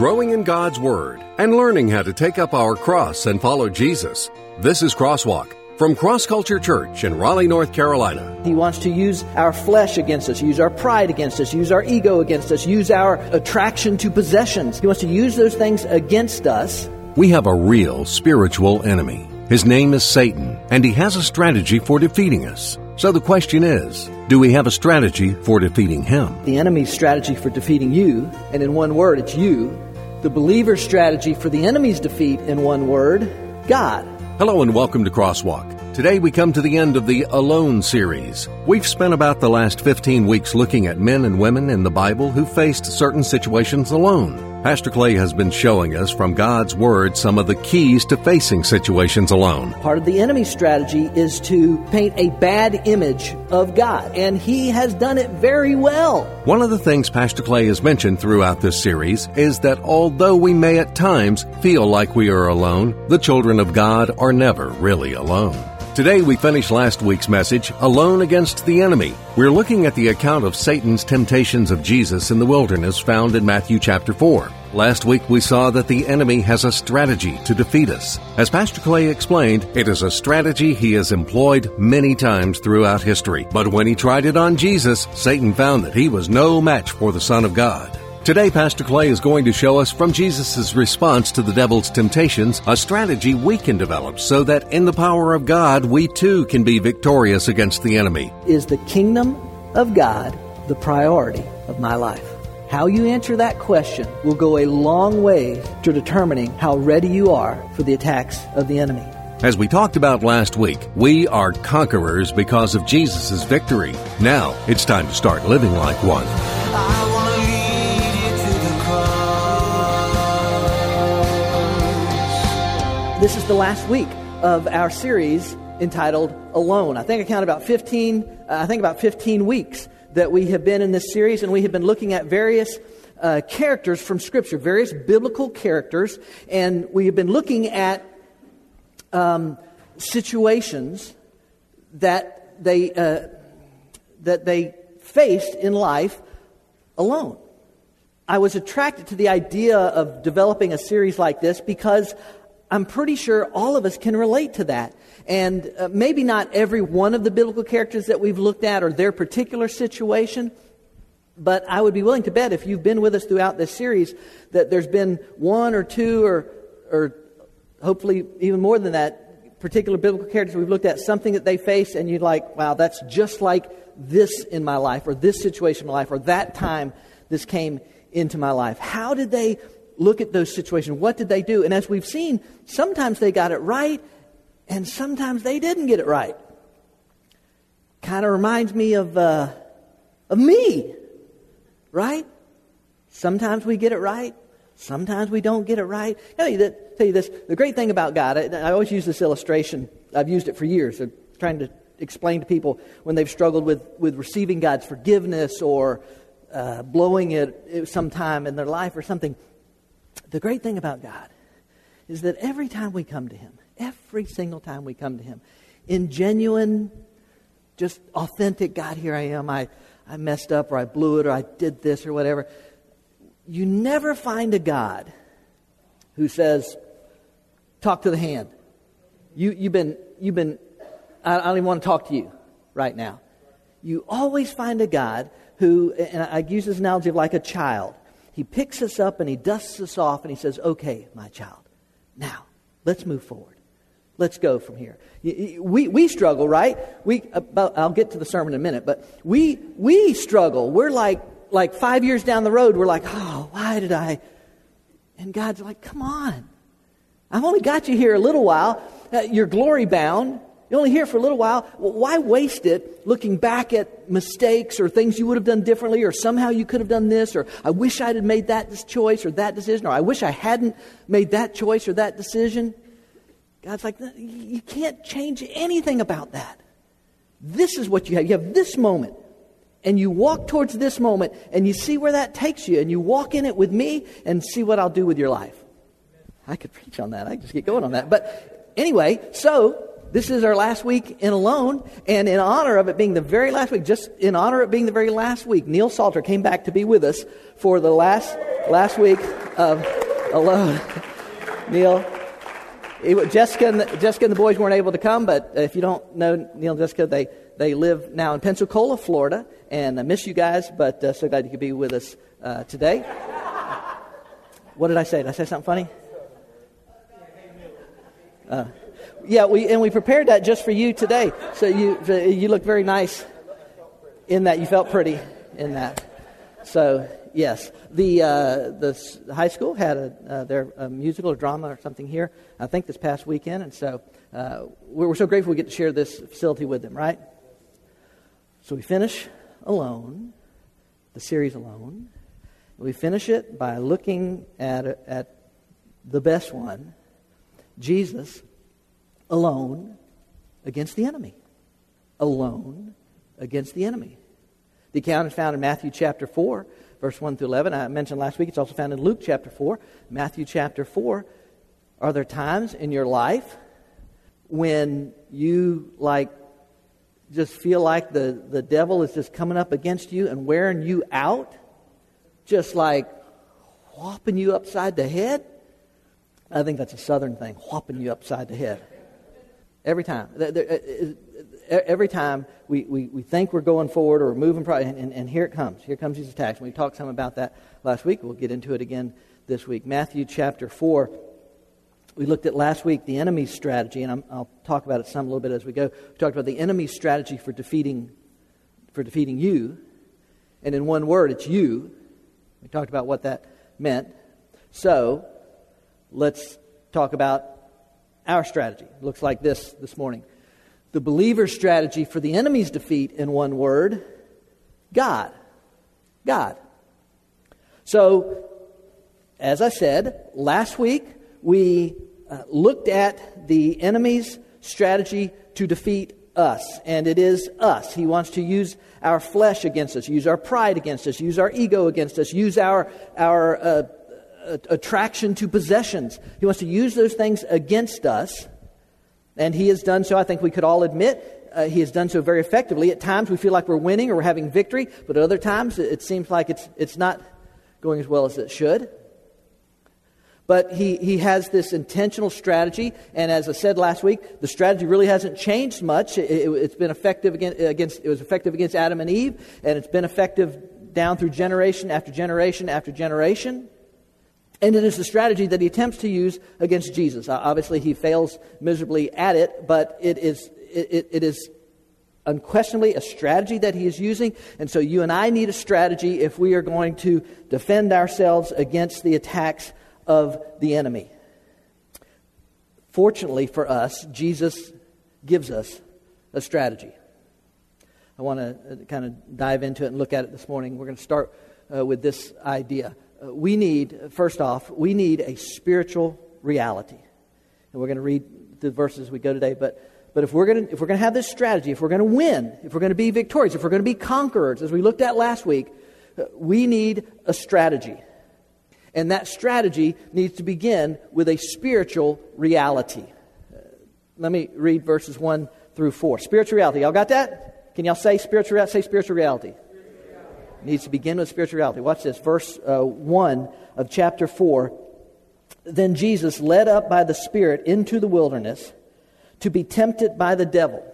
growing in God's Word and learning how to take up our cross and follow Jesus. This is Crosswalk from Cross Culture Church in Raleigh, North Carolina. He wants to use our flesh against us, use our pride against us, use our ego against us, use our attraction to possessions. He wants to use those things against us. We have a real spiritual enemy. His name is Satan, and he has a strategy for defeating us. So the question is do we have a strategy for defeating him? The enemy's strategy for defeating you, and in one word, it's you. The believer's strategy for the enemy's defeat, in one word, God. Hello and welcome to Crosswalk. Today we come to the end of the Alone series. We've spent about the last 15 weeks looking at men and women in the Bible who faced certain situations alone. Pastor Clay has been showing us from God's Word some of the keys to facing situations alone. Part of the enemy's strategy is to paint a bad image of God, and he has done it very well. One of the things Pastor Clay has mentioned throughout this series is that although we may at times feel like we are alone, the children of God are never really alone. Today we finish last week's message, Alone Against the Enemy. We're looking at the account of Satan's temptations of Jesus in the wilderness found in Matthew chapter 4. Last week we saw that the enemy has a strategy to defeat us. As Pastor Clay explained, it is a strategy he has employed many times throughout history. But when he tried it on Jesus, Satan found that he was no match for the Son of God. Today, Pastor Clay is going to show us from Jesus' response to the devil's temptations a strategy we can develop so that in the power of God, we too can be victorious against the enemy. Is the kingdom of God the priority of my life? How you answer that question will go a long way to determining how ready you are for the attacks of the enemy. As we talked about last week, we are conquerors because of Jesus' victory. Now, it's time to start living like one. This is the last week of our series entitled Alone. I think I count about 15, uh, I think about 15 weeks that we have been in this series, and we have been looking at various uh, characters from Scripture, various biblical characters, and we have been looking at um, situations that they, uh, that they faced in life alone. I was attracted to the idea of developing a series like this because I'm pretty sure all of us can relate to that. And uh, maybe not every one of the biblical characters that we've looked at or their particular situation, but I would be willing to bet if you've been with us throughout this series that there's been one or two or, or hopefully even more than that particular biblical characters we've looked at, something that they face, and you're like, wow, that's just like this in my life, or this situation in my life, or that time this came into my life. How did they look at those situations. What did they do? And as we've seen, sometimes they got it right, and sometimes they didn't get it right. Kind of reminds me of, uh, of me, right? Sometimes we get it right, sometimes we don't get it right. Tell you, that, tell you this the great thing about God, I, I always use this illustration, I've used it for years, trying to explain to people when they've struggled with, with receiving God's forgiveness or uh, blowing it sometime in their life or something. The great thing about God is that every time we come to Him, every single time we come to Him, in genuine, just authentic, God, here I am, I, I messed up, or I blew it, or I did this, or whatever, you never find a God who says, talk to the hand. You, you've been, you've been, I, I don't even want to talk to you right now. You always find a God who, and I use this analogy of like a child he picks us up and he dusts us off and he says, Okay, my child, now let's move forward. Let's go from here. We, we struggle, right? We, about, I'll get to the sermon in a minute, but we, we struggle. We're like, like five years down the road, we're like, oh, why did I? And God's like, come on. I've only got you here a little while. Uh, you're glory bound. You're only here for a little while. Well, why waste it looking back at mistakes or things you would have done differently, or somehow you could have done this, or I wish I'd made that choice or that decision, or I wish I hadn't made that choice or that decision? God's like, you can't change anything about that. This is what you have. You have this moment, and you walk towards this moment, and you see where that takes you, and you walk in it with me and see what I'll do with your life. I could preach on that. I could just get going on that. But anyway, so this is our last week in Alone, and in honor of it being the very last week, just in honor of it being the very last week, Neil Salter came back to be with us for the last last week of Alone. Neil, Jessica and, the, Jessica and the boys weren't able to come, but if you don't know Neil and Jessica, they, they live now in Pensacola, Florida, and I miss you guys, but uh, so glad you could be with us uh, today. What did I say? Did I say something funny? Uh, yeah, we, and we prepared that just for you today. So you, you look very nice in that. You felt pretty in that. So, yes. The, uh, the high school had a, uh, their a musical or drama or something here, I think this past weekend. And so uh, we're, we're so grateful we get to share this facility with them, right? So we finish alone, the series alone. We finish it by looking at, at the best one, Jesus alone against the enemy. Alone against the enemy. The account is found in Matthew chapter 4, verse 1 through 11. I mentioned last week it's also found in Luke chapter 4. Matthew chapter 4. Are there times in your life when you, like, just feel like the, the devil is just coming up against you and wearing you out? Just like whopping you upside the head? I think that's a southern thing, whopping you upside the head. Every time. Uh, uh, every time we, we, we think we're going forward or moving, and, and, and here it comes. Here comes these attacks. We talked some about that last week. We'll get into it again this week. Matthew chapter 4. We looked at last week the enemy's strategy, and i will talk about it some a little bit as we go. We talked about the enemy's strategy for defeating, for defeating you. And in one word, it's you. We talked about what that meant. So, let's talk about our strategy looks like this this morning. The believer's strategy for the enemy's defeat, in one word, God. God. So, as I said, last week we uh, looked at the enemy's strategy to defeat us, and it is us. He wants to use our flesh against us, use our pride against us, use our ego against us, use our, our uh, attraction to possessions. He wants to use those things against us. And he has done so, I think we could all admit, uh, he has done so very effectively. At times we feel like we're winning or we're having victory, but at other times it seems like it's, it's not going as well as it should. But he, he has this intentional strategy, and as I said last week, the strategy really hasn't changed much. It, has it, been effective against, against, it was effective against Adam and Eve, and it's been effective down through generation after generation after generation. And it is the strategy that he attempts to use against Jesus. Obviously, he fails miserably at it, but it is, it, it is unquestionably a strategy that he is using. And so you and I need a strategy if we are going to defend ourselves against the attacks of the enemy. Fortunately for us, Jesus gives us a strategy. I want to uh, kind of dive into it and look at it this morning. We're going to start uh, with this idea we need, first off, we need a spiritual reality. And we're going to read the verses we go today. But, but if we're going to, if we're going to have this strategy, if we're going to win, if we're going to be victorious, if we're going to be conquerors, as we looked at last week, uh, we need a strategy. And that strategy needs to begin with a spiritual reality. Uh, let me read verses 1 through 4. Spiritual reality. Y'all got that? Can y'all say spiritual, say spiritual reality? Needs to begin with spirituality. Watch this, verse uh, 1 of chapter 4. Then Jesus, led up by the Spirit into the wilderness to be tempted by the devil.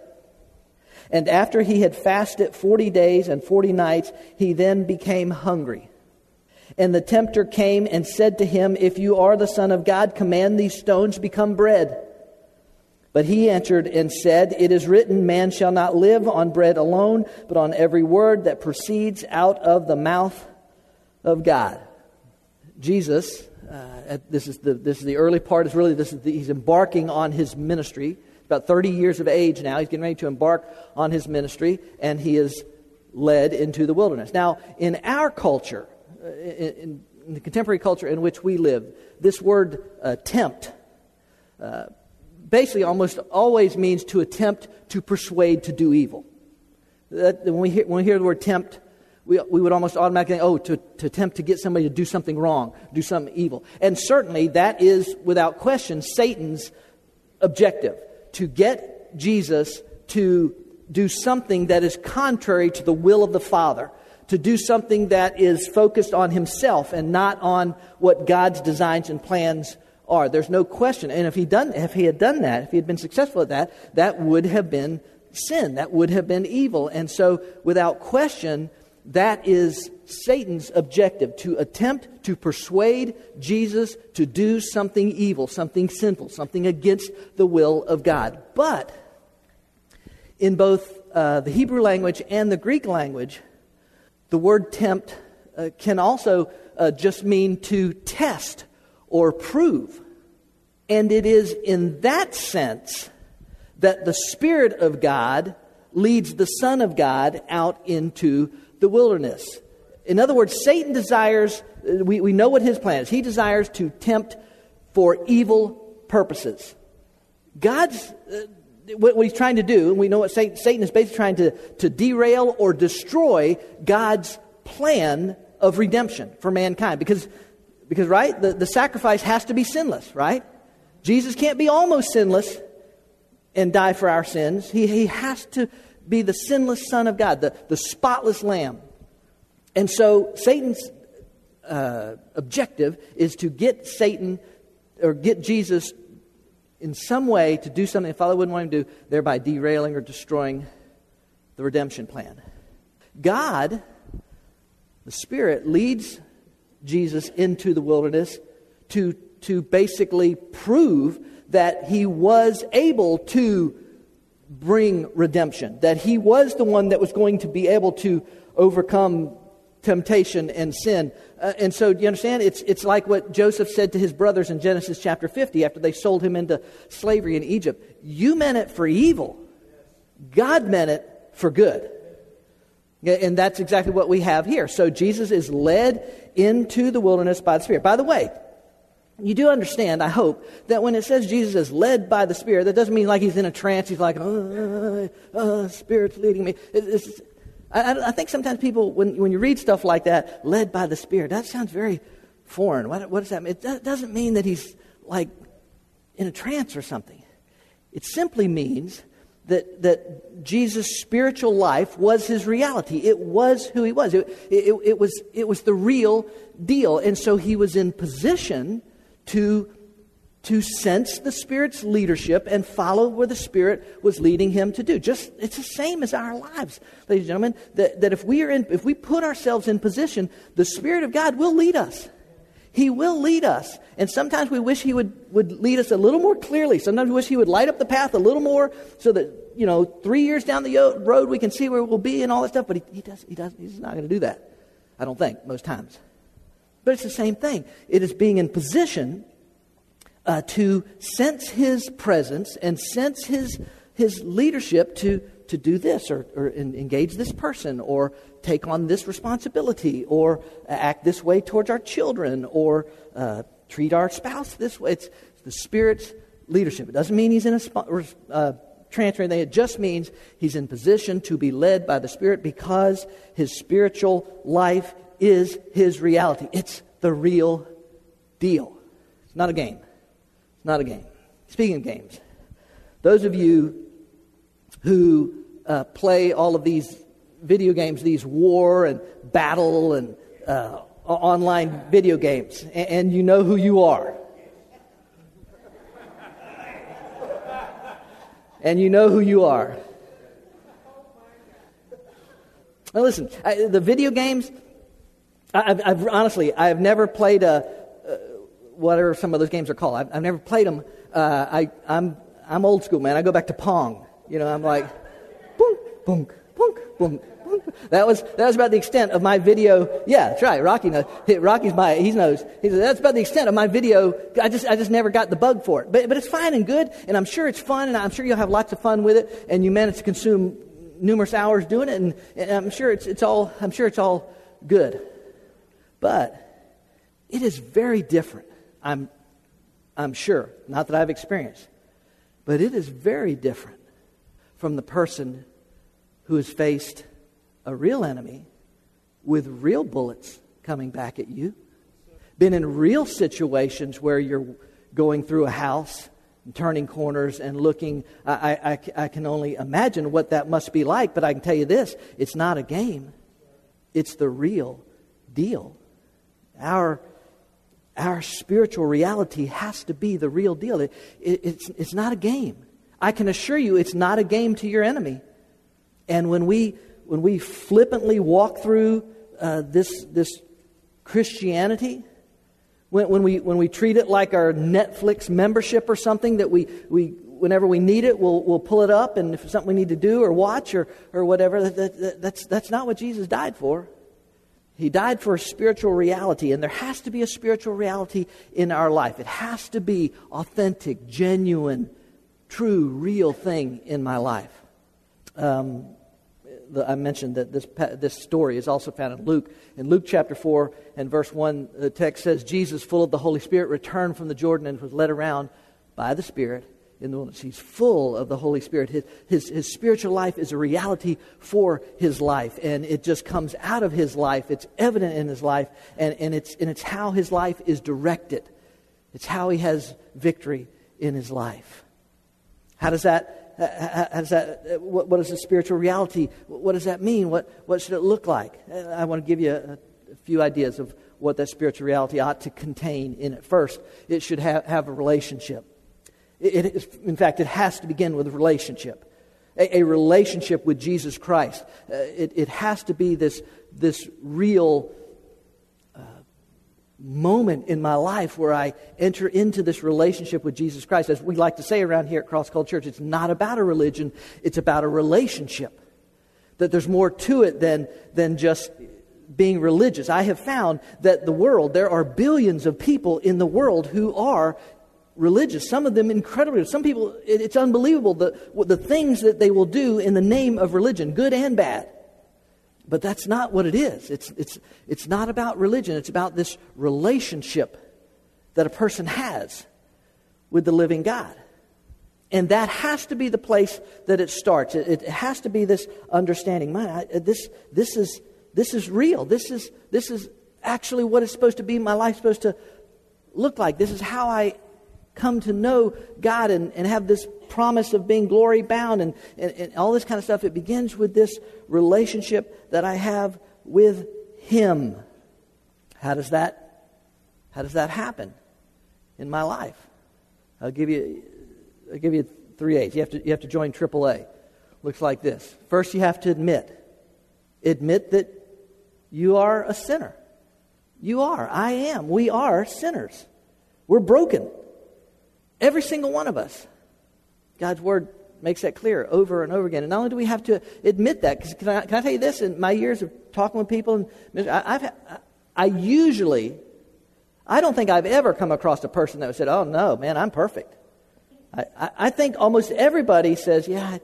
And after he had fasted 40 days and 40 nights, he then became hungry. And the tempter came and said to him, If you are the Son of God, command these stones become bread. But he answered and said, It is written, Man shall not live on bread alone, but on every word that proceeds out of the mouth of God. Jesus, uh, this, is the, this is the early part, is really this is the, he's embarking on his ministry. About 30 years of age now. He's getting ready to embark on his ministry, and he is led into the wilderness. Now, in our culture, uh, in, in the contemporary culture in which we live, this word uh, tempt uh, basically almost always means to attempt to persuade to do evil. That, when, we hear, when we hear the word tempt, we, we would almost automatically think, oh, to, to attempt to get somebody to do something wrong, do something evil. And certainly that is, without question, Satan's objective to get get Jesus to do something that is contrary to the will of the Father, to do something that is focused on himself and not on what God's designs and plans are. There's no question. And if he, done, if he had done that, if he had been successful at that, that would have been sin. That would have been evil. And so, without question, that is Satan's objective to attempt to persuade Jesus to do something evil, something sinful, something against the will of God. But in both uh, the Hebrew language and the Greek language, the word tempt uh, can also uh, just mean to test or prove. And it is in that sense that the Spirit of God leads the Son of God out into the wilderness. In other words, Satan desires, we, we know what his plan is. He desires to tempt for evil purposes. God's, uh, what, what, he's trying to do, and we know what Satan, Satan is basically trying to, to derail or destroy God's plan of redemption for mankind. Because, because right, the, the sacrifice has to be sinless, right? Jesus can't be almost sinless and die for our sins. He, he has to be the sinless Son of God, the, the spotless Lamb. And so Satan's uh, objective is to get Satan or get Jesus in some way to do something the Father wouldn't want him to do, thereby derailing or destroying the redemption plan. God, the Spirit, leads Jesus into the wilderness to, to basically prove that he was able to bring redemption, that he was the one that was going to be able to overcome temptation and sin. Uh, and so, do you understand? It's, it's like what Joseph said to his brothers in Genesis chapter 50 after they sold him into slavery in Egypt. You meant it for evil, God meant it for good. And that's exactly what we have here. So, Jesus is led into the wilderness by the Spirit. By the way, you do understand, I hope, that when it says Jesus is led by the Spirit, that doesn't mean like he's in a trance. He's like, oh, oh Spirit's leading me. It's, I, I, think sometimes people, when, when you read stuff like that, led by the Spirit, that sounds very foreign. What, what does that mean? It doesn't mean that he's like in a trance or something. It simply means that, that Jesus' spiritual life was his reality. It was who he was. It, it, it, was. it was the real deal. And so he was in position to, to sense the Spirit's leadership and follow where the Spirit was leading him to do. Just it's the same as our lives, ladies and gentlemen. That, that if we are in, if we put ourselves in position, the Spirit of God will lead us. He will lead us. And sometimes we wish He would, would lead us a little more clearly. Sometimes we wish He would light up the path a little more so that, you know, three years down the road we can see where we'll be and all that stuff. But He, he, does, he does, He's not going to do that. I don't think, most times. But it's the same thing. It is being in position uh, to sense his presence and sense his, his leadership to, to do this or, or engage this person or take on this responsibility or act this way towards our children or uh, treat our spouse this way. It's the Spirit's leadership. It doesn't mean he's in a uh, trance or anything. It just means he's in position to be led by the Spirit because his spiritual life is his reality. It's the real deal. It's not a game It's not a game. Speaking of games, those of you who uh, play all of these video games, these war and battle and uh, online video games, and, and you know who you are. and you know who you are. Now, listen, I, the video games, I, have I've, honestly, I've never played a, whatever some of those games are called. I've, I've never played them. Uh, I, I'm, I'm old school, man. I go back to Pong. You know, I'm like, boom, boom, boom, boom. That was that was about the extent of my video. Yeah, that's right. Rocky knows. Rocky's my he knows. He said that's about the extent of my video. I just I just never got the bug for it. But but it's fine and good, and I'm sure it's fun, and I'm sure you'll have lots of fun with it, and you manage to consume numerous hours doing it, and, and I'm sure it's it's all I'm sure it's all good. But it is very different I'm, I'm sure. Not that I've experienced. But it is very different from the person who has faced a real enemy with real bullets coming back at you. Been in real situations where you're going through a house turning corners and looking. I, I, I can only imagine what that must be like, but I can tell you this it's not a game, it's the real deal. Our, our spiritual reality has to be the real deal. It, it, it's, it's not a game. I can assure you it's not a game to your enemy. And when we, when we flippantly walk through uh, this, this Christianity, when, when, we, when we treat it like our Netflix membership or something that we, we whenever we need it, we'll, we'll pull it up, and if it's something we need to do or watch or, or whatever, that, that, that's, that's not what Jesus died for. He died for a spiritual reality, and there has to be a spiritual reality in our life. It has to be authentic, genuine, true, real thing in my life. Um, the, I mentioned that this, this story is also found in Luke. In Luke chapter 4 and verse 1, the text says, Jesus, full of the Holy Spirit, returned from the Jordan and was led around by the Spirit in the wilderness. He's full of the Holy Spirit. His, his, his spiritual life is a reality for his life, and it just comes out of his life. It's evident in his life, and, and, it's, and it's how his life is directed. It's how he has victory in his life. How does that uh, how does that, uh, what, what is the spiritual reality? What does that mean? What, what should it look like? Uh, I want to give you a, a few ideas of what that spiritual reality ought to contain in it. First, it should have, have a relationship. It, it, in fact, it has to begin with a relationship. A, a relationship with Jesus Christ. Uh, it, it has to be this, this real moment in my life where I enter into this relationship with Jesus Christ. As we like to say around here at Cross Cult Church, it's not about a religion, it's about a relationship. That there's more to it than, than just being religious. I have found that the world, there are billions of people in the world who are religious. Some of them incredibly. Some people, it's unbelievable the, the things that they will do in the name of religion, good and bad. But that's not what it is. It's, it's, it's not about religion, it's about this relationship that a person has with the living God. And that has to be the place that it starts. It, it has to be this understanding. Man, I, this, this, is, this is real. This is, this is actually what it's supposed to be. My life's supposed to look like. This is how I come to know God and, and have this promise of being glory bound and, and, and all this kind of stuff. It begins with this relationship that I have with Him. How does that, how does that happen in my life? I'll give you, I'll give you three A's. You have to, you have to join AAA. Looks like this. First, you have to admit. Admit that you are a sinner. You are. I am. We are sinners. We're broken. Every single one of us. God's word makes that clear over and over again. And not only do we have to admit that, because can I, can I tell you this? In my years of talking with people, and I, I've, I usually, I don't think I've ever come across a person that said, "Oh no, man, I'm perfect." I, I, I think almost everybody says, "Yeah,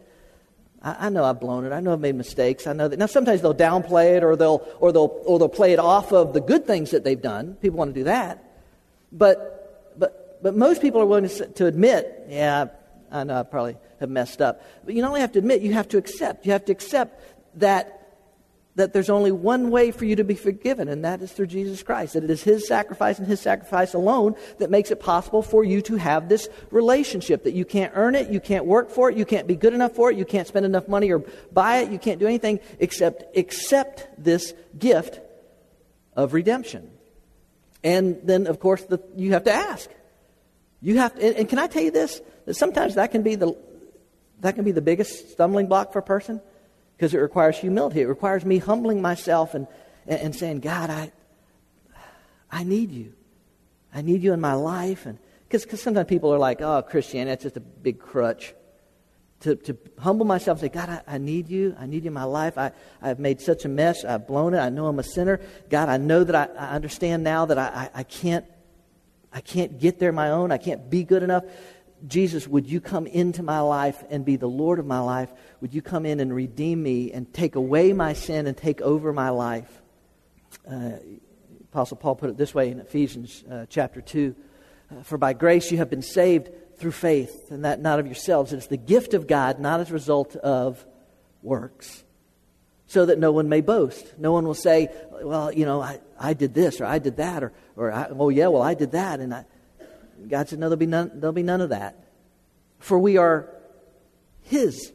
I, I, know I've blown it. I know I've made mistakes. I know that." Now, sometimes they'll downplay it, or they'll, or they'll, or they'll play it off of the good things that they've done. People want to do that, but, but, most people are willing to, to admit, "Yeah." I know I probably have messed up. But you not only have to admit, you have to accept. You have to accept that, that there's only one way for you to be forgiven, and that is through Jesus Christ. That it is His sacrifice and His sacrifice alone that makes it possible for you to have this relationship. That you can't earn it, you can't work for it, you can't be good enough for it, you can't spend enough money or buy it, you can't do anything except accept this gift of redemption. And then, of course, the, you have to ask. You have to, and, can I tell you this? That sometimes that can be the, that can be the biggest stumbling block for a person because it requires humility. It requires me humbling myself and, and, and, saying, God, I, I need you. I need you in my life. And because sometimes people are like, oh, Christianity, that's just a big crutch. To, to humble myself and say, God, I, I, need you. I need you in my life. I, I've made such a mess. I've blown it. I know I'm a sinner. God, I know that I, I understand now that I, I, I can't I can't get there my own. I can't be good enough. Jesus, would you come into my life and be the Lord of my life? Would you come in and redeem me and take away my sin and take over my life? Uh, Apostle Paul put it this way in Ephesians uh, chapter 2 uh, For by grace you have been saved through faith, and that not of yourselves. It is the gift of God, not as a result of works so that no one may boast. No one will say, well, you know, I, I did this or I did that or, or I, oh, yeah, well, I did that. And I, God said, no, there'll be, none, there'll be none of that. For we are His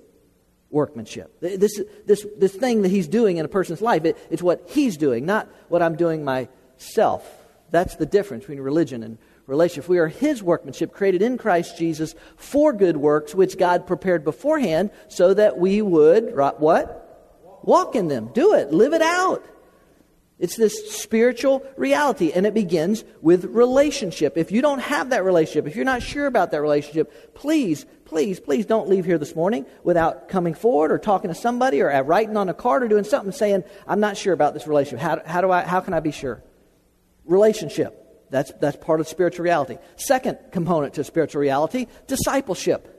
workmanship. This, this, this thing that He's doing in a person's life, it, it's what He's doing, not what I'm doing myself. That's the difference between religion and relationship. We are His workmanship, created in Christ Jesus for good works, which God prepared beforehand so that we would, what? Walk in them. Do it. Live it out. It's this spiritual reality, and it begins with relationship. If you don't have that relationship, if you're not sure about that relationship, please, please, please don't leave here this morning without coming forward or talking to somebody or writing on a card or doing something saying, I'm not sure about this relationship. How, how, do I, how can I be sure? Relationship. That's, that's part of spiritual reality. Second component to spiritual reality discipleship.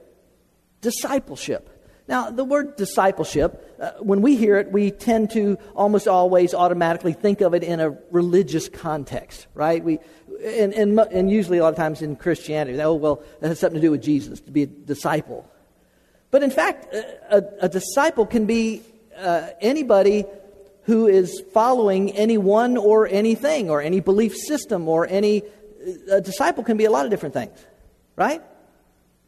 Discipleship. Now, the word discipleship, uh, when we hear it, we tend to almost always automatically think of it in a religious context, right? We, and, and, and usually a lot of times in Christianity, oh, well, that has something to do with Jesus, to be a disciple. But in fact, a, a disciple can be uh, anybody who is following anyone or anything or any belief system or any. A disciple can be a lot of different things, right?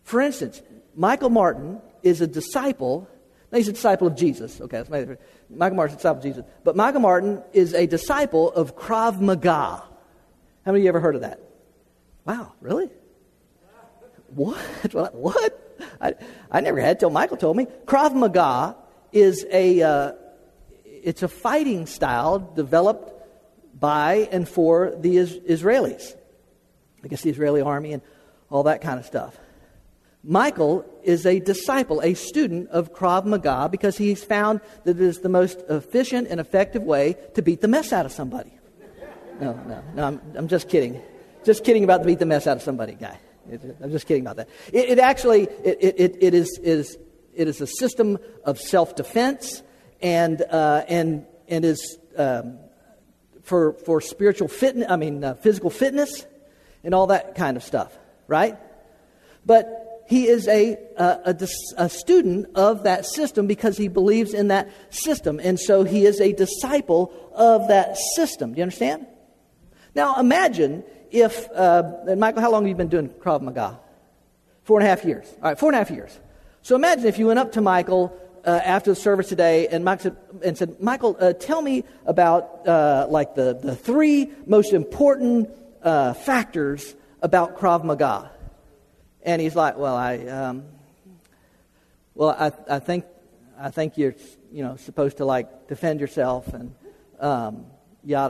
For instance, Michael Martin is a disciple. No, he's a disciple of Jesus. Okay, that's my, Michael Martin's a disciple of Jesus. But Michael Martin is a disciple of Krav Maga. How many of you ever heard of that? Wow, really? What? What? I, I never had till Michael told me. Krav Maga is a, uh, it's a fighting style developed by and for the is- Israelis. I guess the Israeli army and all that kind of stuff. Michael is a disciple, a student of Krav Maga, because he's found that it is the most efficient and effective way to beat the mess out of somebody. No, no, no, I'm, I'm just kidding. Just kidding about the beat the mess out of somebody guy. I'm just kidding about that. It, it actually, it, it, it, is, is, it is a system of self-defense and, uh, and, and is um, for, for spiritual fitness, I mean, uh, physical fitness and all that kind of stuff, right? But he is a, a, a, a, student of that system because he believes in that system. And so he is a disciple of that system. Do you understand? Now imagine if, uh, Michael, how long have you been doing Krav Maga? Four and a half years. All right, four and a half years. So imagine if you went up to Michael uh, after the service today and, Mike said, and said, Michael, uh, tell me about uh, like the, the three most important uh, factors about Krav Maga. And he's like, well, I, um, well, I, I think, I think you're, you know, supposed to like defend yourself and um, you I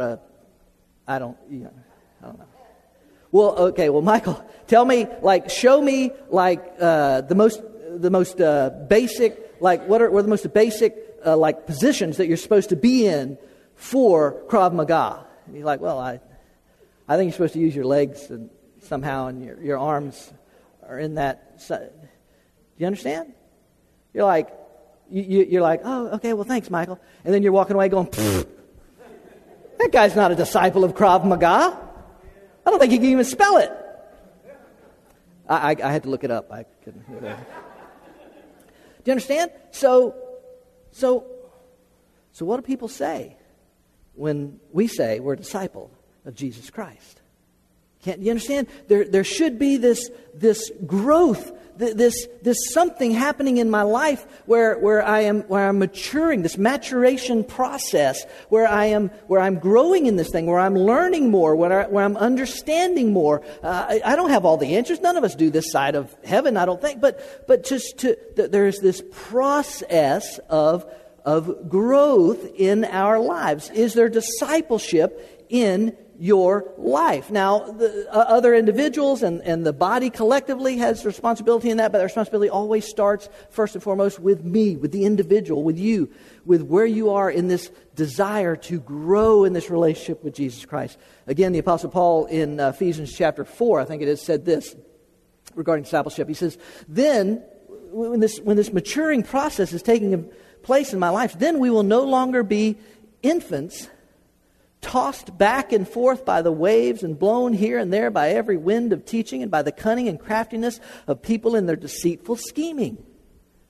don't, you know, I don't know. Well, okay, well, Michael, tell me, like, show me, like, uh, the most, the most uh, basic, like, what are, what are the most basic, uh, like, positions that you're supposed to be in for Krav Maga? And he's like, well, I, I think you're supposed to use your legs and somehow and your, your arms are in that. Do you understand? You're like, you, you're like, oh, okay, well, thanks, Michael. And then you're walking away going, that guy's not a disciple of Krav Maga. I don't think he can even spell it. I, I, I had to look it up. I couldn't. Do you understand? So, so, so what do people say when we say we're a disciple of Jesus Christ? Can't you understand? There, there should be this, this growth, this, this something happening in my life where, where, I am, where I'm maturing, this maturation process, where, I am, where I'm growing in this thing, where I'm learning more, where, I, where I'm understanding more. Uh, I, I, don't have all the answers. None of us do this side of heaven, I don't think. But, but just to, there's this process of, of growth in our lives. Is there discipleship in your life. Now, the, uh, other individuals and, and the body collectively has responsibility in that, but the responsibility always starts first and foremost with me, with the individual, with you, with where you are in this desire to grow in this relationship with Jesus Christ. Again, the Apostle Paul in uh, Ephesians chapter 4, I think it is, said this regarding discipleship. He says, Then, when this, when this maturing process is taking place in my life, then we will no longer be infants tossed back and forth by the waves and blown here and there by every wind of teaching and by the cunning and craftiness of people in their deceitful scheming.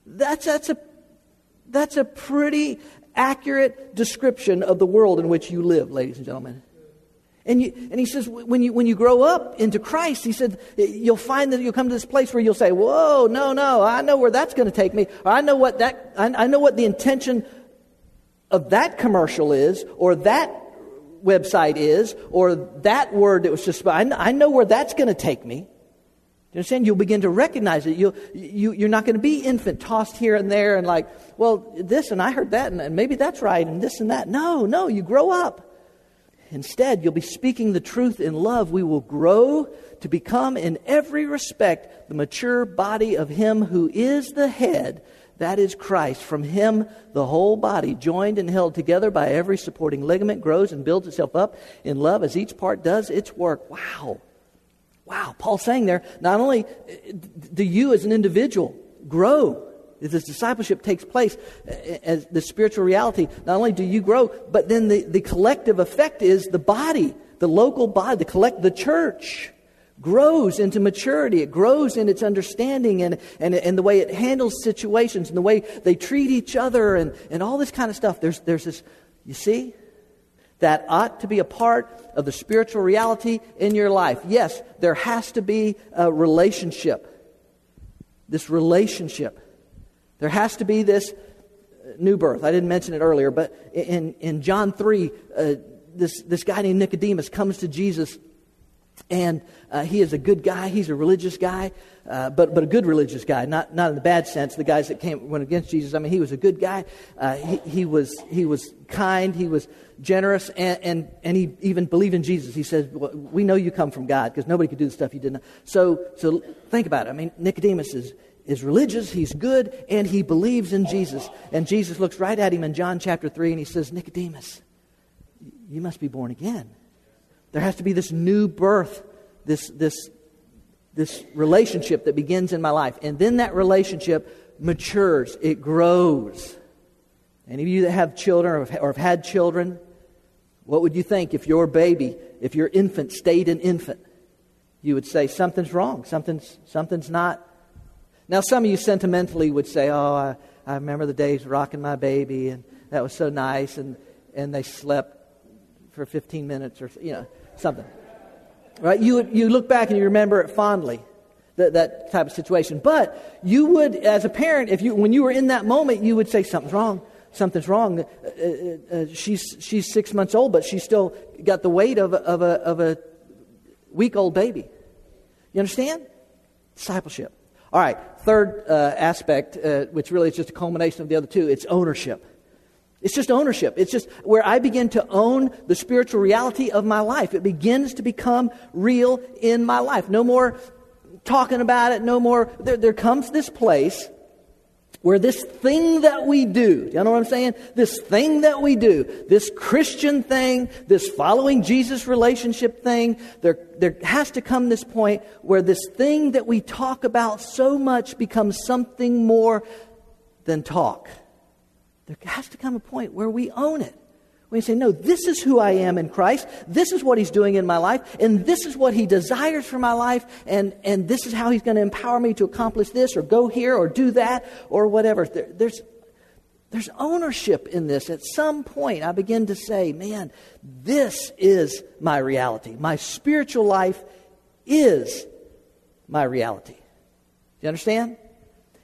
That's, that's, a, that's a pretty accurate description of the world in which you live, ladies and gentlemen. And, you, and he says, when you, when you grow up into Christ, he said, you'll find that you'll come to this place where you'll say, whoa, no, no, I know where that's going to take me. I know what that, I, I know what the intention of that commercial is, or that website is, or that word that was just, I, I know where that's going to take me. you understand? You'll begin to recognize it. You'll, you, you're not going to be infant, tossed here and there, and like, well, this, and I heard that, and, and maybe that's right, and this and that. No, no, you grow up. Instead, you'll be speaking the truth in love. We will grow to become, in every respect, the mature body of Him who is the head. That is Christ. From Him, the whole body, joined and held together by every supporting ligament, grows and builds itself up in love as each part does its work. Wow. Wow. Paul's saying there, not only uh, do you as an individual grow, this discipleship takes place uh, as the spiritual reality, not only do you grow, but then the, the collective effect is the body, the local body, the collect, the church grows into maturity. It grows in its understanding and, and, and the way it handles situations and the way they treat each other and, and all this kind of stuff. There's, there's this, you see? That ought to be a part of the spiritual reality in your life. Yes, there has to be a relationship. This relationship. There has to be this new birth. I didn't mention it earlier, but in, in John 3, uh, this, this guy named Nicodemus comes to Jesus, and uh, he is a good guy. He's a religious guy, uh, but, but a good religious guy, not, not in the bad sense. The guys that came went against Jesus, I mean, he was a good guy. Uh, he, he, was, he was kind, he was generous, and, and, and he even believed in Jesus. He said, well, We know you come from God because nobody could do the stuff you did. Not. So, so think about it. I mean, Nicodemus is is religious, he's good, and he believes in Jesus. And Jesus looks right at him in John chapter 3 and he says, Nicodemus, you must be born again. There has to be this new birth, this, this, this relationship that begins in my life. And then that relationship matures, it grows. Any of you that have children or have, had children, what would you think if your baby, if your infant stayed an infant? You would say, something's wrong, something's, something's not now, some of you sentimentally would say, Oh, I, I remember the days rocking my baby, and that was so nice, and, and they slept for 15 minutes or, you know, something. Right? You, you look back and you remember it fondly, that, that type of situation. But you would, as a parent, if you, when you were in that moment, you would say, Something's wrong. Something's wrong. Uh, uh, uh, she's, she's six months old, but she's still got the weight of a, of a, of a week old baby. You understand? Discipleship. All right, third uh, aspect, uh, which really is just a culmination of the other two, it's ownership. It's just ownership. It's just where I begin to own the spiritual reality of my life. It begins to become real in my life. No more talking about it, no more. There, there comes this place where this thing that we do, you know what I'm saying? This thing that we do, this Christian thing, this following Jesus relationship thing, there, there has to come this point where this thing that we talk about so much becomes something more than talk. There has to come a point where we own it. We say, no, this is who I am in Christ. This is what He's doing in my life. And this is what He desires for my life. And, and this is how He's going to empower me to accomplish this or go here or do that or whatever. There, there's, there's ownership in this. At some point, I begin to say, man, this is my reality. My spiritual life is my reality. Do you understand?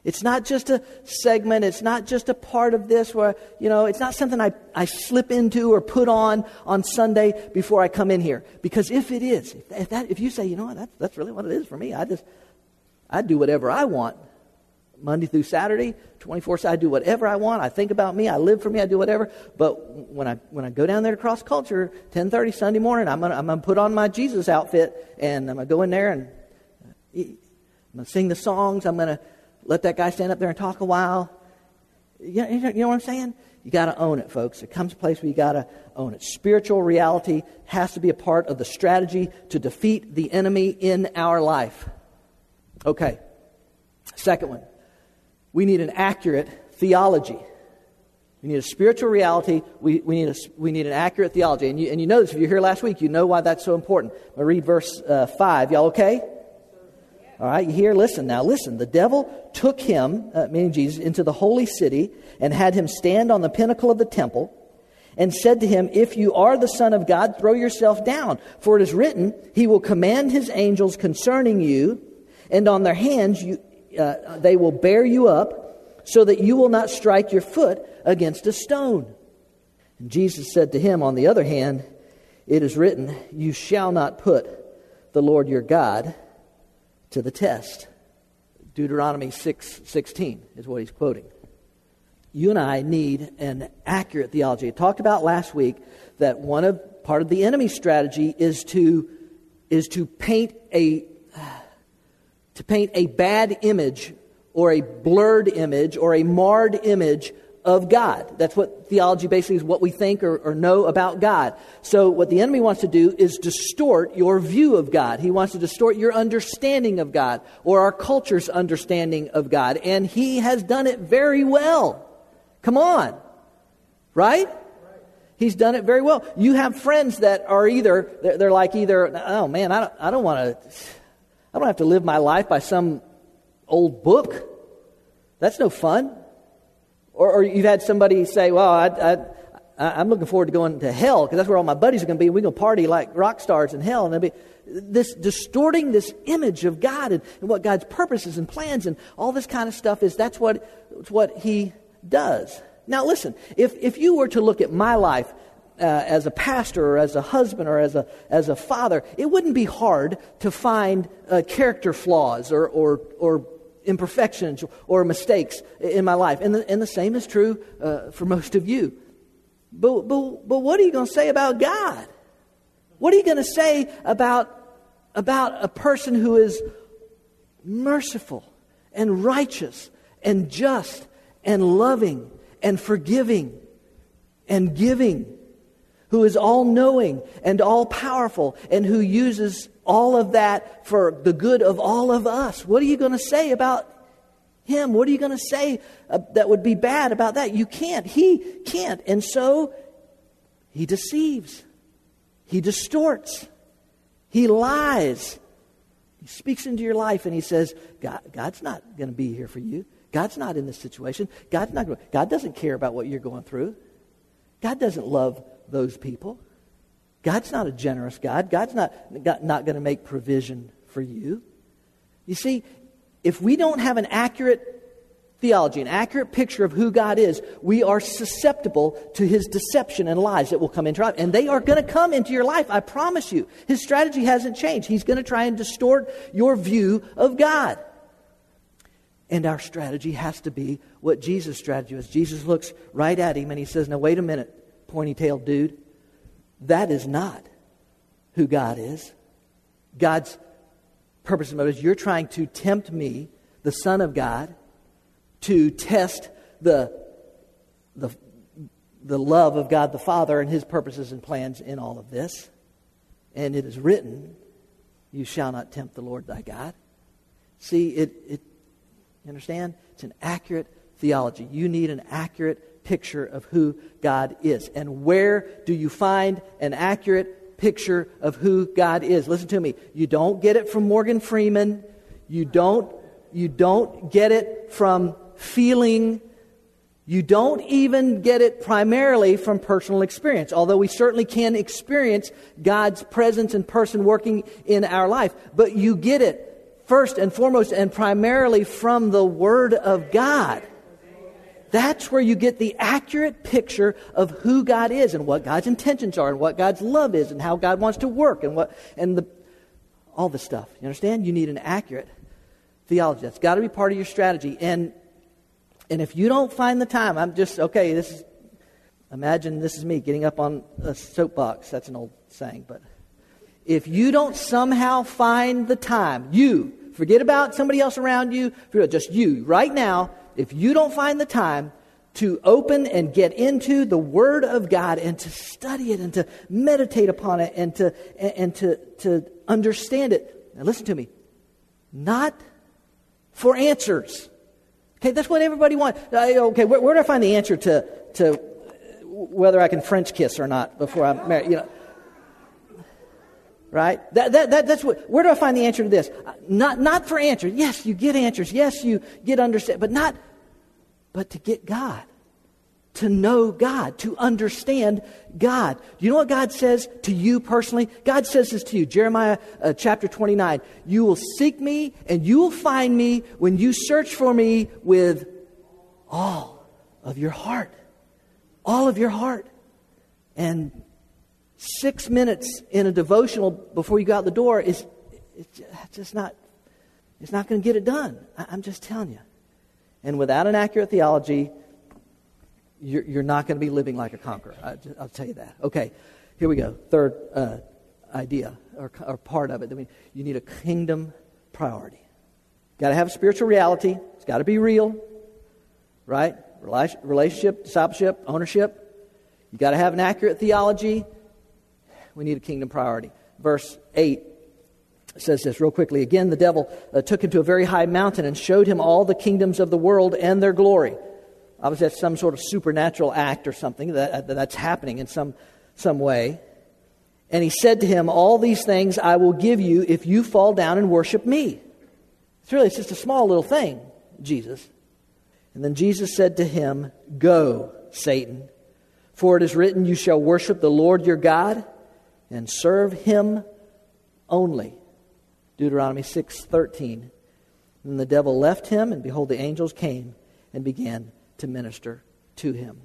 It's not just a segment. It's not just a part of this where, you know, it's not something I, I slip into or put on on Sunday before I come in here. Because if it is, if, that, if you say, you know what, that's, that's really what it is for me, I just, I do whatever I want. Monday through Saturday, 24 I do whatever I want. I think about me. I live for me. I do whatever. But when I, when I go down there to cross culture, 1030 Sunday morning, I'm going to I'm gonna put on my Jesus outfit and I'm going to go in there and eh, I'm going to sing the songs. I'm going to let that guy stand up there and talk a while. You know, you know what I'm saying? You got to own it, folks. It comes a place where you got to own it. Spiritual reality has to be a part of the strategy to defeat the enemy in our life. Okay. Second one. We need an accurate theology. We need a spiritual reality. We, we, need, a, we need an accurate theology. And you, and you know this. If you're here last week, you know why that's so important. To read verse uh, 5. Y'all okay? All right, here, listen now, listen. The devil took him, uh, meaning Jesus, into the holy city and had him stand on the pinnacle of the temple. and said to him, If you are the Son of God, throw yourself down. For it is written, He will command His angels concerning you, and on their hands you, uh, they will bear you up, so that you will not strike your foot against a stone. And Jesus said to him, On the other hand, it is written, You shall not put the Lord your God to the test. Deuteronomy 6 16 is what he's quoting you and I need an accurate theology. I talked about last week that one of part of the enemy's strategy is to is to paint a to paint a bad image or a blurred image or a marred image of God. That's what theology basically is what we think or, or, know about God. So, what the enemy wants to do is distort your view of God. He wants to distort your understanding of God or our culture's understanding of God. And he has done it very well. Come on. Right? He's done it very well. You have friends that are either, they're, they're like either, oh man, I don't, I don't want to, I don't have to live my life by some old book. That's no fun. Or, or you've had somebody say, well, I, I, I'm looking forward to going to hell because that's where all my buddies are going to be. We're going to party like rock stars in hell. And they'll be this distorting this image of God and, and, what God's purposes and plans and all this kind of stuff is. That's what, what he does. Now, listen, if, if you were to look at my life uh, as a pastor or as a husband or as a, as a father, it wouldn't be hard to find uh, character flaws or, or, or imperfections or mistakes in my life. And the, and the same is true uh, for most of you. But, but, but what are you going to say about God? What are you going to say about, about a person who is merciful and righteous and just and loving and forgiving and giving, who is all knowing and all powerful, and who uses all of that for the good of all of us. What are you going to say about him? What are you going to say uh, that would be bad about that? You can't. He can't. And so he deceives, he distorts, he lies. He speaks into your life and he says, God, God's not going to be here for you. God's not in this situation. God's not, God doesn't care about what you're going through. God doesn't love those people. God's not a generous God. God's not, not going to make provision for you. You see, if we don't have an accurate theology, an accurate picture of who God is, we are susceptible to his deception and lies that will come into our life. And they are going to come into your life, I promise you. His strategy hasn't changed. He's going to try and distort your view of God. And our strategy has to be what Jesus' strategy was. Jesus looks right at him and he says, Now, wait a minute, pointy tailed dude. That is not who God is. God's purpose and motive is you're trying to tempt me, the Son of God, to test the, the, the love of God the Father and his purposes and plans in all of this. And it is written, You shall not tempt the Lord thy God. See, it, it you understand? It's an accurate theology. You need an accurate picture of who God is. And where do you find an accurate picture of who God is? Listen to me. You don't get it from Morgan Freeman. You don't, you don't get it from feeling. You don't even get it primarily from personal experience, although we certainly can experience God's presence and person working in our life. But you get it first and foremost and primarily from the Word of God. That's where you get the accurate picture of who God is and what God's intentions are and what God's love is and how God wants to work and what and the all the stuff. You understand? You need an accurate theology. That's got to be part of your strategy. And and if you don't find the time, I'm just okay, this is imagine this is me getting up on a soapbox. That's an old saying, but if you don't somehow find the time, you, Forget about somebody else around you, just you right now. If you don't find the time to open and get into the Word of God and to study it and to meditate upon it and to, and to, to understand it, now listen to me, not for answers. Okay, that's what everybody wants. Uh, okay, where, where do I find the answer to, to whether I can French kiss or not before I'm married? You know, Right? That, that, that, that's what, where do I find the answer to this? Not, not for answers. Yes, you get answers. Yes, you get understand, but not, but to get God. to know God, to understand God. Do you know what God says to you personally? God says this to you, Jeremiah uh, chapter 29. You will seek me and you will find me when you search for me with all of your heart. All of your heart. And six minutes in a devotional before you go out the door is it's just not it's not going to get it done. I'm just telling you. And without an accurate theology, you're, you're not going to be living like a conqueror. I, will tell you that. Okay, here we go. Third uh, idea or, or, part of it. I mean, you need a kingdom priority. Got to have a spiritual reality. It's got to be real, right? Relationship, discipleship, ownership. You got to have an accurate theology. We need a kingdom priority. Verse 8 says this real quickly. Again, the devil uh, took him to a very high mountain and showed him all the kingdoms of the world and their glory. Obviously, that's some sort of supernatural act or something that, that's happening in some, some way. And he said to him, All these things I will give you if you fall down and worship me. It's really it's just a small little thing, Jesus. And then Jesus said to him, Go, Satan, for it is written, You shall worship the Lord your God and serve him only. Deuteronomy 6:13. And the devil left him and behold the angels came and began to minister to him.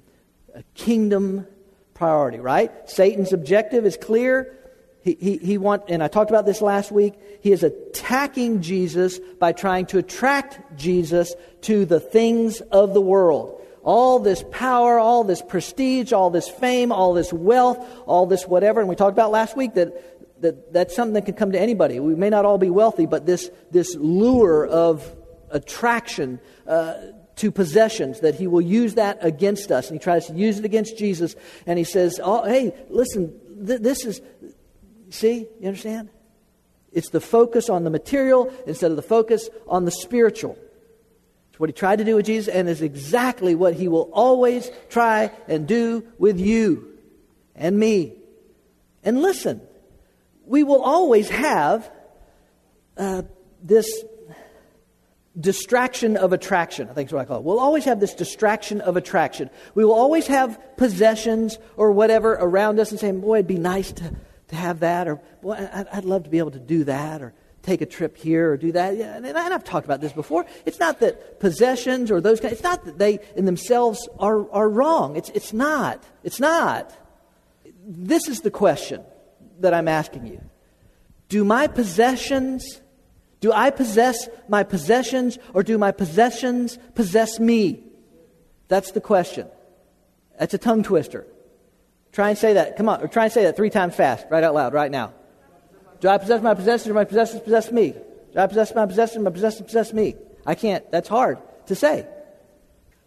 A kingdom priority, right? Satan's objective is clear. He, he, he want, and I talked about this last week. He is attacking Jesus by trying to attract Jesus to the things of the world. All this power, all this prestige, all this fame, all this wealth, all this whatever. And we talked about last week that, that that's something that can come to anybody. We may not all be wealthy, but this, this lure of attraction uh, to possessions, that he will use that against us. And he tries to use it against Jesus. And he says, oh, hey, listen, th- this is, see, you understand? It's the focus on the material instead of the focus on the spiritual. It's what he tried to do with Jesus, and is exactly what he will always try and do with you and me. And listen, we will always have uh, this distraction of attraction. I think is what I call it. We'll always have this distraction of attraction. We will always have possessions or whatever around us and saying, boy, it'd be nice to, to have that, or boy, I'd love to be able to do that, or take a trip here or do that. And I've talked about this before. It's not that possessions or those kinds, it's not that they in themselves are, are wrong. It's, it's not. It's not. This is the question that I'm asking you. Do my possessions do I possess my possessions or do my possessions possess me? That's the question. That's a tongue twister. Try and say that. Come on, or try and say that three times fast, right out loud, right now. Do I possess my possessions or my possessions possess me? Do I possess my possessions or my possessions possess me? I can't. That's hard to say.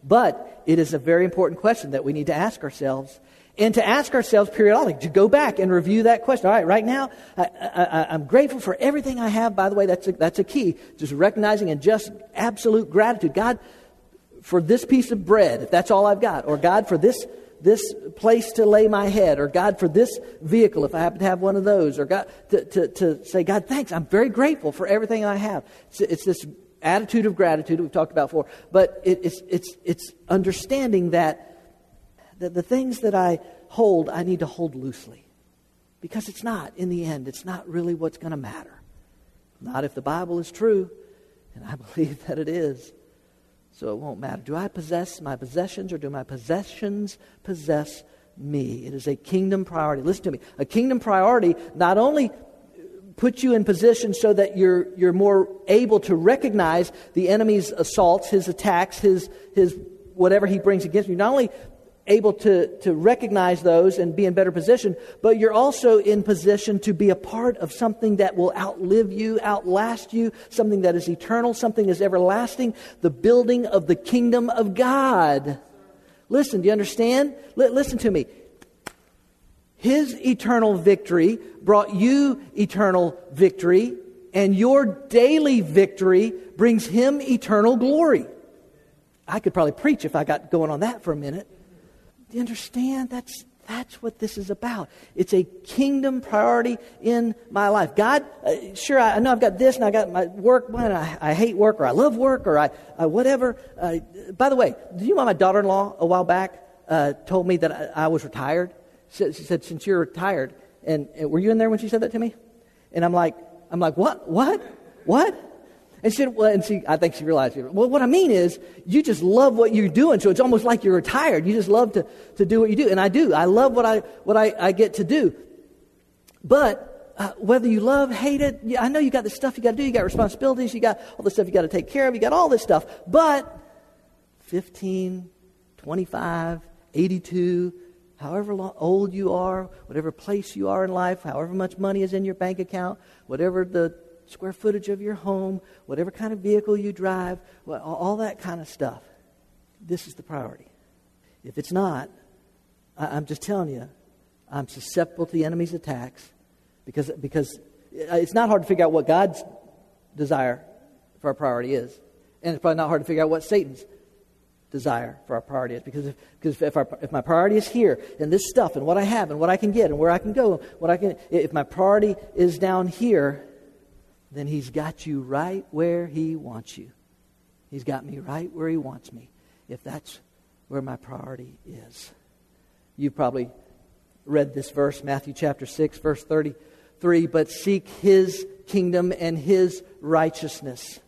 But it is a very important question that we need to ask ourselves and to ask ourselves periodically to go back and review that question. All right, right now, I, am grateful for everything I have. By the way, that's a, that's a key. Just recognizing and just absolute gratitude. God, for this piece of bread, if that's all I've got, or God, for this, this place to lay my head, or God, for this vehicle, if I happen to have one of those, or God, to, to, to say, God, thanks, I'm very grateful for everything I have. It's, it's this attitude of gratitude we've talked about before, but it, it's, it's, it's understanding that that the things that I hold, I need to hold loosely. Because it's not, in the end, it's not really what's going to matter. Not if the Bible is true, and I believe that it is. So it won't matter. Do I possess my possessions or do my possessions possess me? It is a kingdom priority. Listen to me. A kingdom priority not only puts you in position so that you're, you're more able to recognize the enemy's assaults, his attacks, his, his whatever he brings against you. Not only able to, to recognize those and be in better position, but you're also in position to be a part of something that will outlive you, outlast you, something that is eternal, something that is everlasting, the building of the kingdom of God. Listen, do you understand? L- listen to me. His eternal victory brought you eternal victory, and your daily victory brings him eternal glory. I could probably preach if I got going on that for a minute. Do you understand? That's, that's what this is about. It's a kingdom priority in my life. God, uh, sure, I, I, know I've got this and I got my work, but I, I hate work or I love work or I, whatever. Uh, by the way, do you know my daughter in law a while back? uh, told me that I, I was retired. She, she, said, "Since you're retired," and, and were you in there when she said that to me? And I'm like, I'm like, what, what, what? And she, well, and she, I think she realized, well, what I mean is, you just love what you're doing, so it's almost like you're retired. You just love to, to do what you do. And I do. I love what I, what I, I get to do. But uh, whether you love, hate it, yeah, I know you got the stuff you got to do. You got responsibilities. You got all the stuff you got to take care of. You got all this stuff. But 15, 25, 82, however long, old you are, whatever place you are in life, however much money is in your bank account, whatever the square footage of your home, whatever kind of vehicle you drive, all that kind of stuff. This is the priority. If it's not, I'm just telling you, I'm susceptible to the enemy's attacks because, because uh, it's not hard to figure out what God's desire for our priority is. And it's probably not hard to figure out what Satan's desire for our priority is. Because if, because if, our, if my priority is here and this stuff and what I have and what I can get and where I can go, what I can, if my priority is down here, then He's got you right where He wants you. He's got me right where He wants me, if that's where my priority is. You've probably read this verse, Matthew chapter 6, verse 33 but seek His kingdom and His righteousness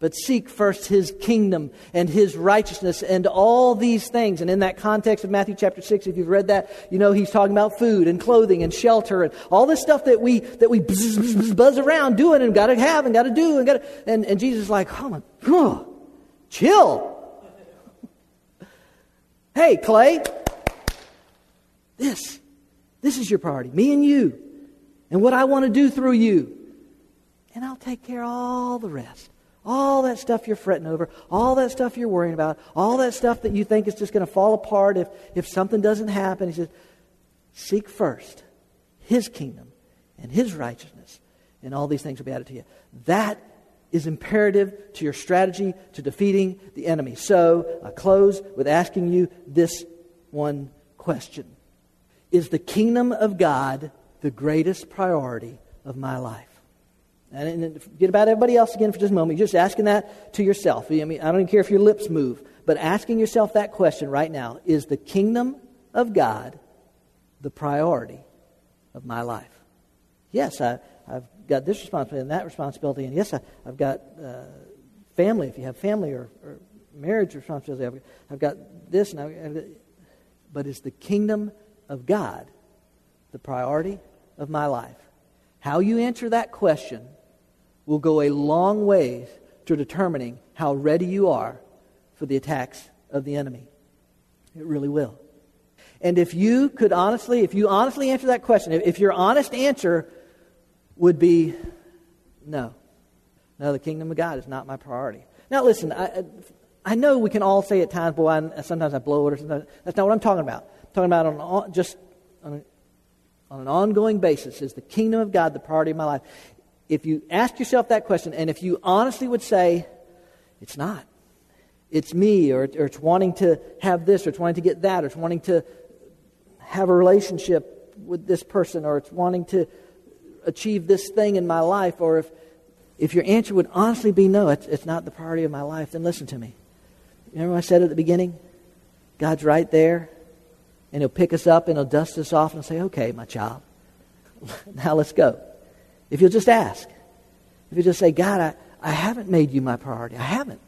but seek first his kingdom and his righteousness and all these things. And in that context of Matthew chapter 6, if you've read that, you know he's talking about food and clothing and shelter and all this stuff that we, that we buzz, buzz, buzz around doing and got to have and got to do and got to. And, and Jesus is like, oh my, chill. hey, Clay, this, this is your priority, me and you, and what I want to do through you. And I'll take care of all the rest. All that stuff you're fretting over, all that stuff you're worrying about, all that stuff that you think is just going to fall apart if, if something doesn't happen. He says, Seek first His kingdom and His righteousness, and all these things will be added to you. That is imperative to your strategy to defeating the enemy. So I close with asking you this one question Is the kingdom of God the greatest priority of my life? And forget about everybody else again for just a moment. You're just asking that to yourself. I mean, I don't even care if your lips move, but asking yourself that question right now is the kingdom of God the priority of my life? Yes, I, have got this responsibility and that responsibility, and yes, I, have got uh, family, if you have family or, or marriage responsibility, I've, I've, got this, and I've, but is the kingdom of God the priority of my life? How you answer that question will go a long way to determining how ready you are for the attacks of the enemy. It really will. And if you could honestly, if you honestly answer that question, if your honest answer would be no, no, the kingdom of God is not my priority. Now, listen, I, I know we can all say at times, boy, I, sometimes I blow it, or sometimes, that's not what I'm talking about. I'm talking about on, just on, on an ongoing basis. Is the kingdom of God the priority of my life? If you ask yourself that question, and if you honestly would say, it's not, it's me, or, or it's wanting to have this, or it's wanting to get that, or it's wanting to have a relationship with this person, or it's wanting to achieve this thing in my life, or if, if your answer would honestly be no, it's, it's not the priority of my life, then listen to me. Remember what I said at the beginning? God's right there, and He'll pick us up and He'll dust us off and say, okay, my child, now let's go. If you'll just ask. If you just say, God, I, I haven't made you my priority. I haven't.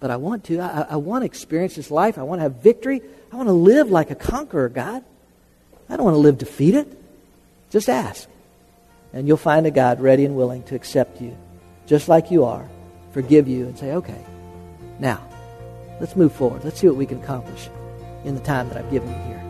But I want to. I, I want to experience this life. I want to have victory. I want to live like a conqueror, God. I don't want to live defeated. Just ask. And you'll find a God ready and willing to accept you just like you are, forgive you, and say, okay, now, let's move forward. Let's see what we can accomplish in the time that I've given you here.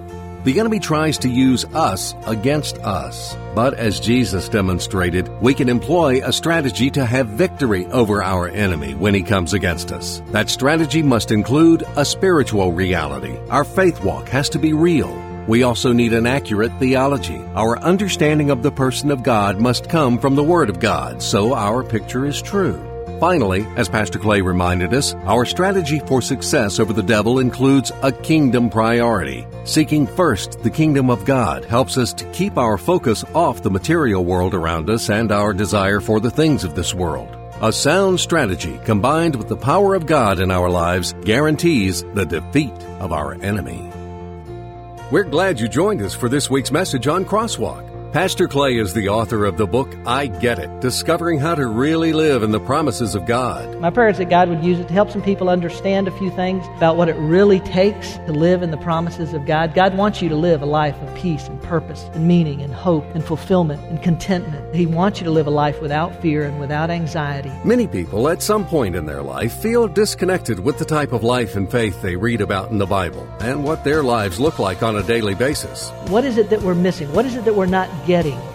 The enemy tries to use us against us. But as Jesus demonstrated, we can employ a strategy to have victory over our enemy when he comes against us. That strategy must include a spiritual reality. Our faith walk has to be real. We also need an accurate theology. Our understanding of the person of God must come from the Word of God, so our picture is true. Finally, as Pastor Clay reminded us, our strategy for success over the devil includes a kingdom priority. Seeking first the kingdom of God helps us to keep our focus off the material world around us and our desire for the things of this world. A sound strategy combined with the power of God in our lives guarantees the defeat of our enemy. We're glad you joined us for this week's message on Crosswalk. Pastor Clay is the author of the book I Get It Discovering How to Really Live in the Promises of God. My prayer is that God would use it to help some people understand a few things about what it really takes to live in the promises of God. God wants you to live a life of peace and purpose and meaning and hope and fulfillment and contentment. He wants you to live a life without fear and without anxiety. Many people at some point in their life feel disconnected with the type of life and faith they read about in the Bible and what their lives look like on a daily basis. What is it that we're missing? What is it that we're not getting?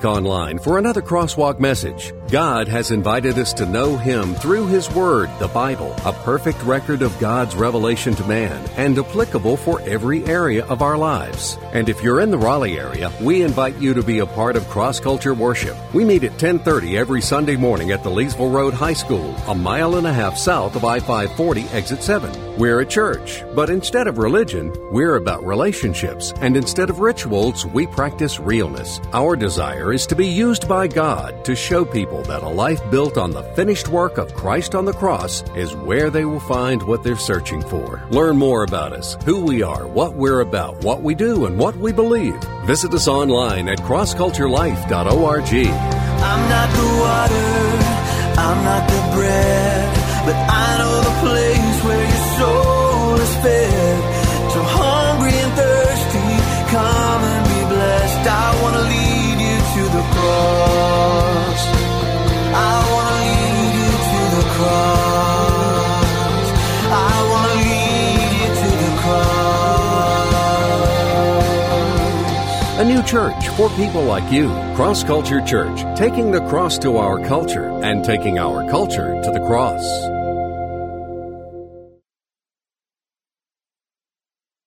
online for another Crosswalk message. God has invited us to know Him through His Word, the Bible, a perfect record of God's revelation to man and applicable for every area of our lives. And if you're in the Raleigh area, we invite you to be a part of Cross Culture Worship. We meet at 1030 every Sunday morning at the Leesville Road High School, a mile and a half south of I-540 exit 7. We're a church, but instead of religion, we're about relationships, and instead of rituals, we practice realness. Our desire is to be used by God to show people that a life built on the finished work of Christ on the cross is where they will find what they're searching for. Learn more about us, who we are, what we're about, what we do, and what we believe. Visit us online at crossculturelife.org. I'm not the water, I'm not the bread, but I know the place church for people like you. Cross Culture Church, taking the cross to our culture and taking our culture to the cross.